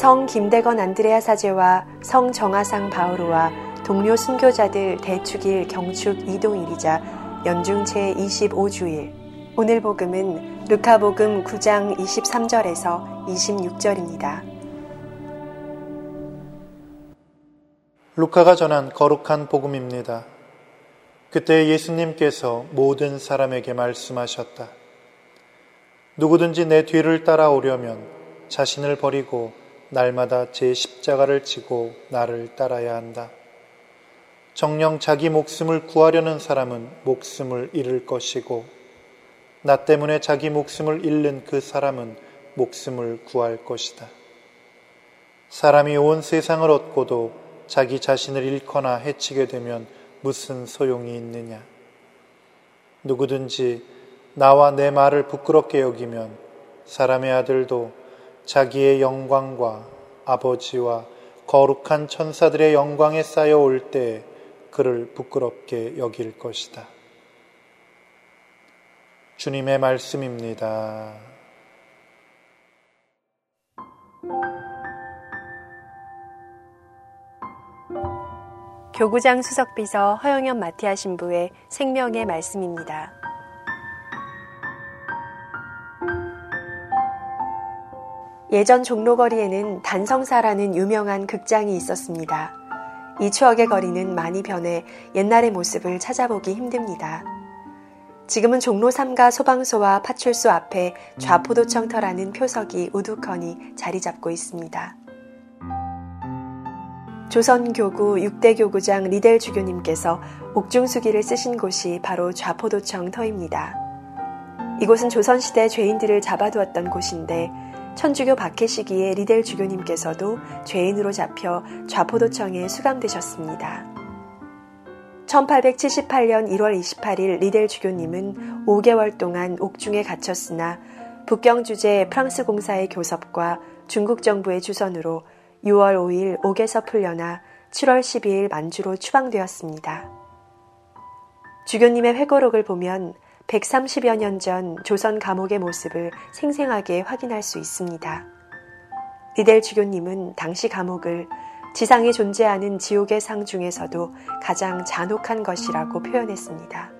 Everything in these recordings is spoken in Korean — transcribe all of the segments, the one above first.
성 김대건 안드레아 사제와 성 정하상 바오로와 동료 순교자들 대축일 경축 이동일이자 연중 제25주일 오늘 복음은 루카복음 9장 23절에서 26절입니다. 루카가 전한 거룩한 복음입니다. 그때 예수님께서 모든 사람에게 말씀하셨다. 누구든지 내 뒤를 따라오려면 자신을 버리고 날마다 제 십자가를 지고 나를 따라야 한다. 정령 자기 목숨을 구하려는 사람은 목숨을 잃을 것이고, 나 때문에 자기 목숨을 잃는 그 사람은 목숨을 구할 것이다. 사람이 온 세상을 얻고도 자기 자신을 잃거나 해치게 되면 무슨 소용이 있느냐? 누구든지 나와 내 말을 부끄럽게 여기면 사람의 아들도 자기의 영광과 아버지와 거룩한 천사들의 영광에 쌓여 올 때 그를 부끄럽게 여길 것이다. 주님의 말씀입니다. 교구장 수석비서 허영현 마티아 신부의 생명의 말씀입니다. 예전 종로거리에는 단성사라는 유명한 극장이 있었습니다. 이 추억의 거리는 많이 변해 옛날의 모습을 찾아보기 힘듭니다. 지금은 종로 3가 소방서와 파출소 앞에 좌포도청터라는 표석이 우두커니 자리 잡고 있습니다. 조선교구 6대 교구장 리델 주교님께서 옥중수기를 쓰신 곳이 바로 좌포도청 터입니다. 이곳은 조선시대 죄인들을 잡아두었던 곳인데 천주교 박해 시기에 리델 주교님께서도 죄인으로 잡혀 좌포도청에 수감되셨습니다. 1878년 1월 28일 리델 주교님은 5개월 동안 옥중에 갇혔으나 북경 주재 프랑스 공사의 교섭과 중국 정부의 주선으로 6월 5일 옥에서 풀려나 7월 12일 만주로 추방되었습니다. 주교님의 회고록을 보면 130여 년 전 조선 감옥의 모습을 생생하게 확인할 수 있습니다. 리델 주교님은 당시 감옥을 지상에 존재하는 지옥의 상 중에서도 가장 잔혹한 것이라고 표현했습니다.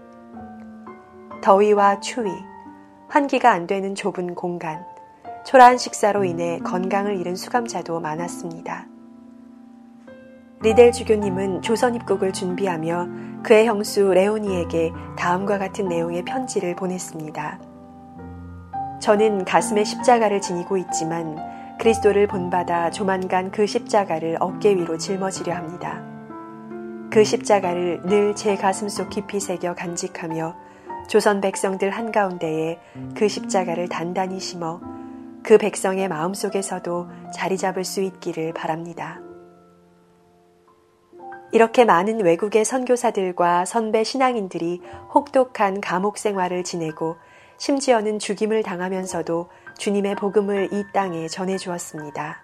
더위와 추위, 환기가 안 되는 좁은 공간, 초라한 식사로 인해 건강을 잃은 수감자도 많았습니다. 리델 주교님은 조선 입국을 준비하며 그의 형수 레오니에게 다음과 같은 내용의 편지를 보냈습니다. 저는 가슴에 십자가를 지니고 있지만 그리스도를 본받아 조만간 그 십자가를 어깨 위로 짊어지려 합니다. 그 십자가를 늘 제 가슴 속 깊이 새겨 간직하며 조선 백성들 한가운데에 그 십자가를 단단히 심어 그 백성의 마음속에서도 자리 잡을 수 있기를 바랍니다. 이렇게 많은 외국의 선교사들과 선배 신앙인들이 혹독한 감옥 생활을 지내고 심지어는 죽임을 당하면서도 주님의 복음을 이 땅에 전해 주었습니다.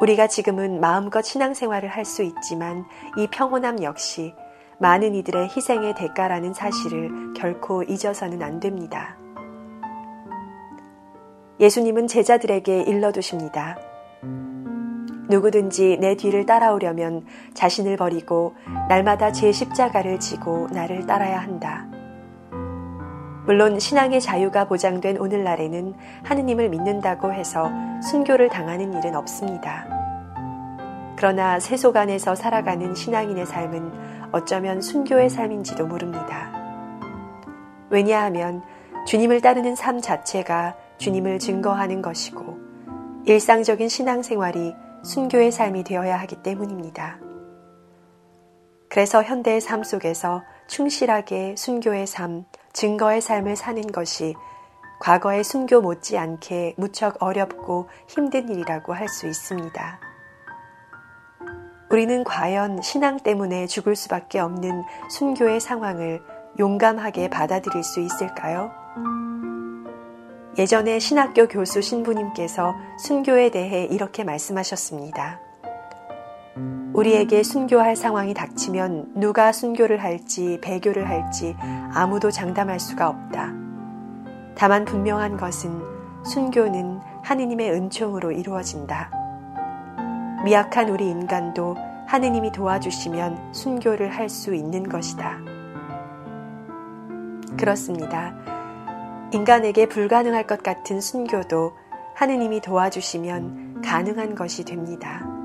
우리가 지금은 마음껏 신앙생활을 할 수 있지만 이 평온함 역시 많은 이들의 희생의 대가라는 사실을 결코 잊어서는 안 됩니다. 예수님은 제자들에게 일러두십니다. 누구든지 내 뒤를 따라오려면 자신을 버리고 날마다 제 십자가를 지고 나를 따라야 한다. 물론 신앙의 자유가 보장된 오늘날에는 하느님을 믿는다고 해서 순교를 당하는 일은 없습니다. 그러나 세속 안에서 살아가는 신앙인의 삶은 어쩌면 순교의 삶인지도 모릅니다. 왜냐하면 주님을 따르는 삶 자체가 주님을 증거하는 것이고 일상적인 신앙생활이 순교의 삶이 되어야 하기 때문입니다. 그래서 현대의 삶 속에서 충실하게 순교의 삶, 증거의 삶을 사는 것이 과거의 순교 못지않게 무척 어렵고 힘든 일이라고 할 수 있습니다. 우리는 과연 신앙 때문에 죽을 수밖에 없는 순교의 상황을 용감하게 받아들일 수 있을까요? 예전에 신학교 교수 신부님께서 순교에 대해 이렇게 말씀하셨습니다. 우리에게 순교할 상황이 닥치면 누가 순교를 할지 배교를 할지 아무도 장담할 수가 없다. 다만 분명한 것은 순교는 하느님의 은총으로 이루어진다. 미약한 우리 인간도 하느님이 도와주시면 순교를 할 수 있는 것이다. 그렇습니다. 인간에게 불가능할 것 같은 순교도 하느님이 도와주시면 가능한 것이 됩니다.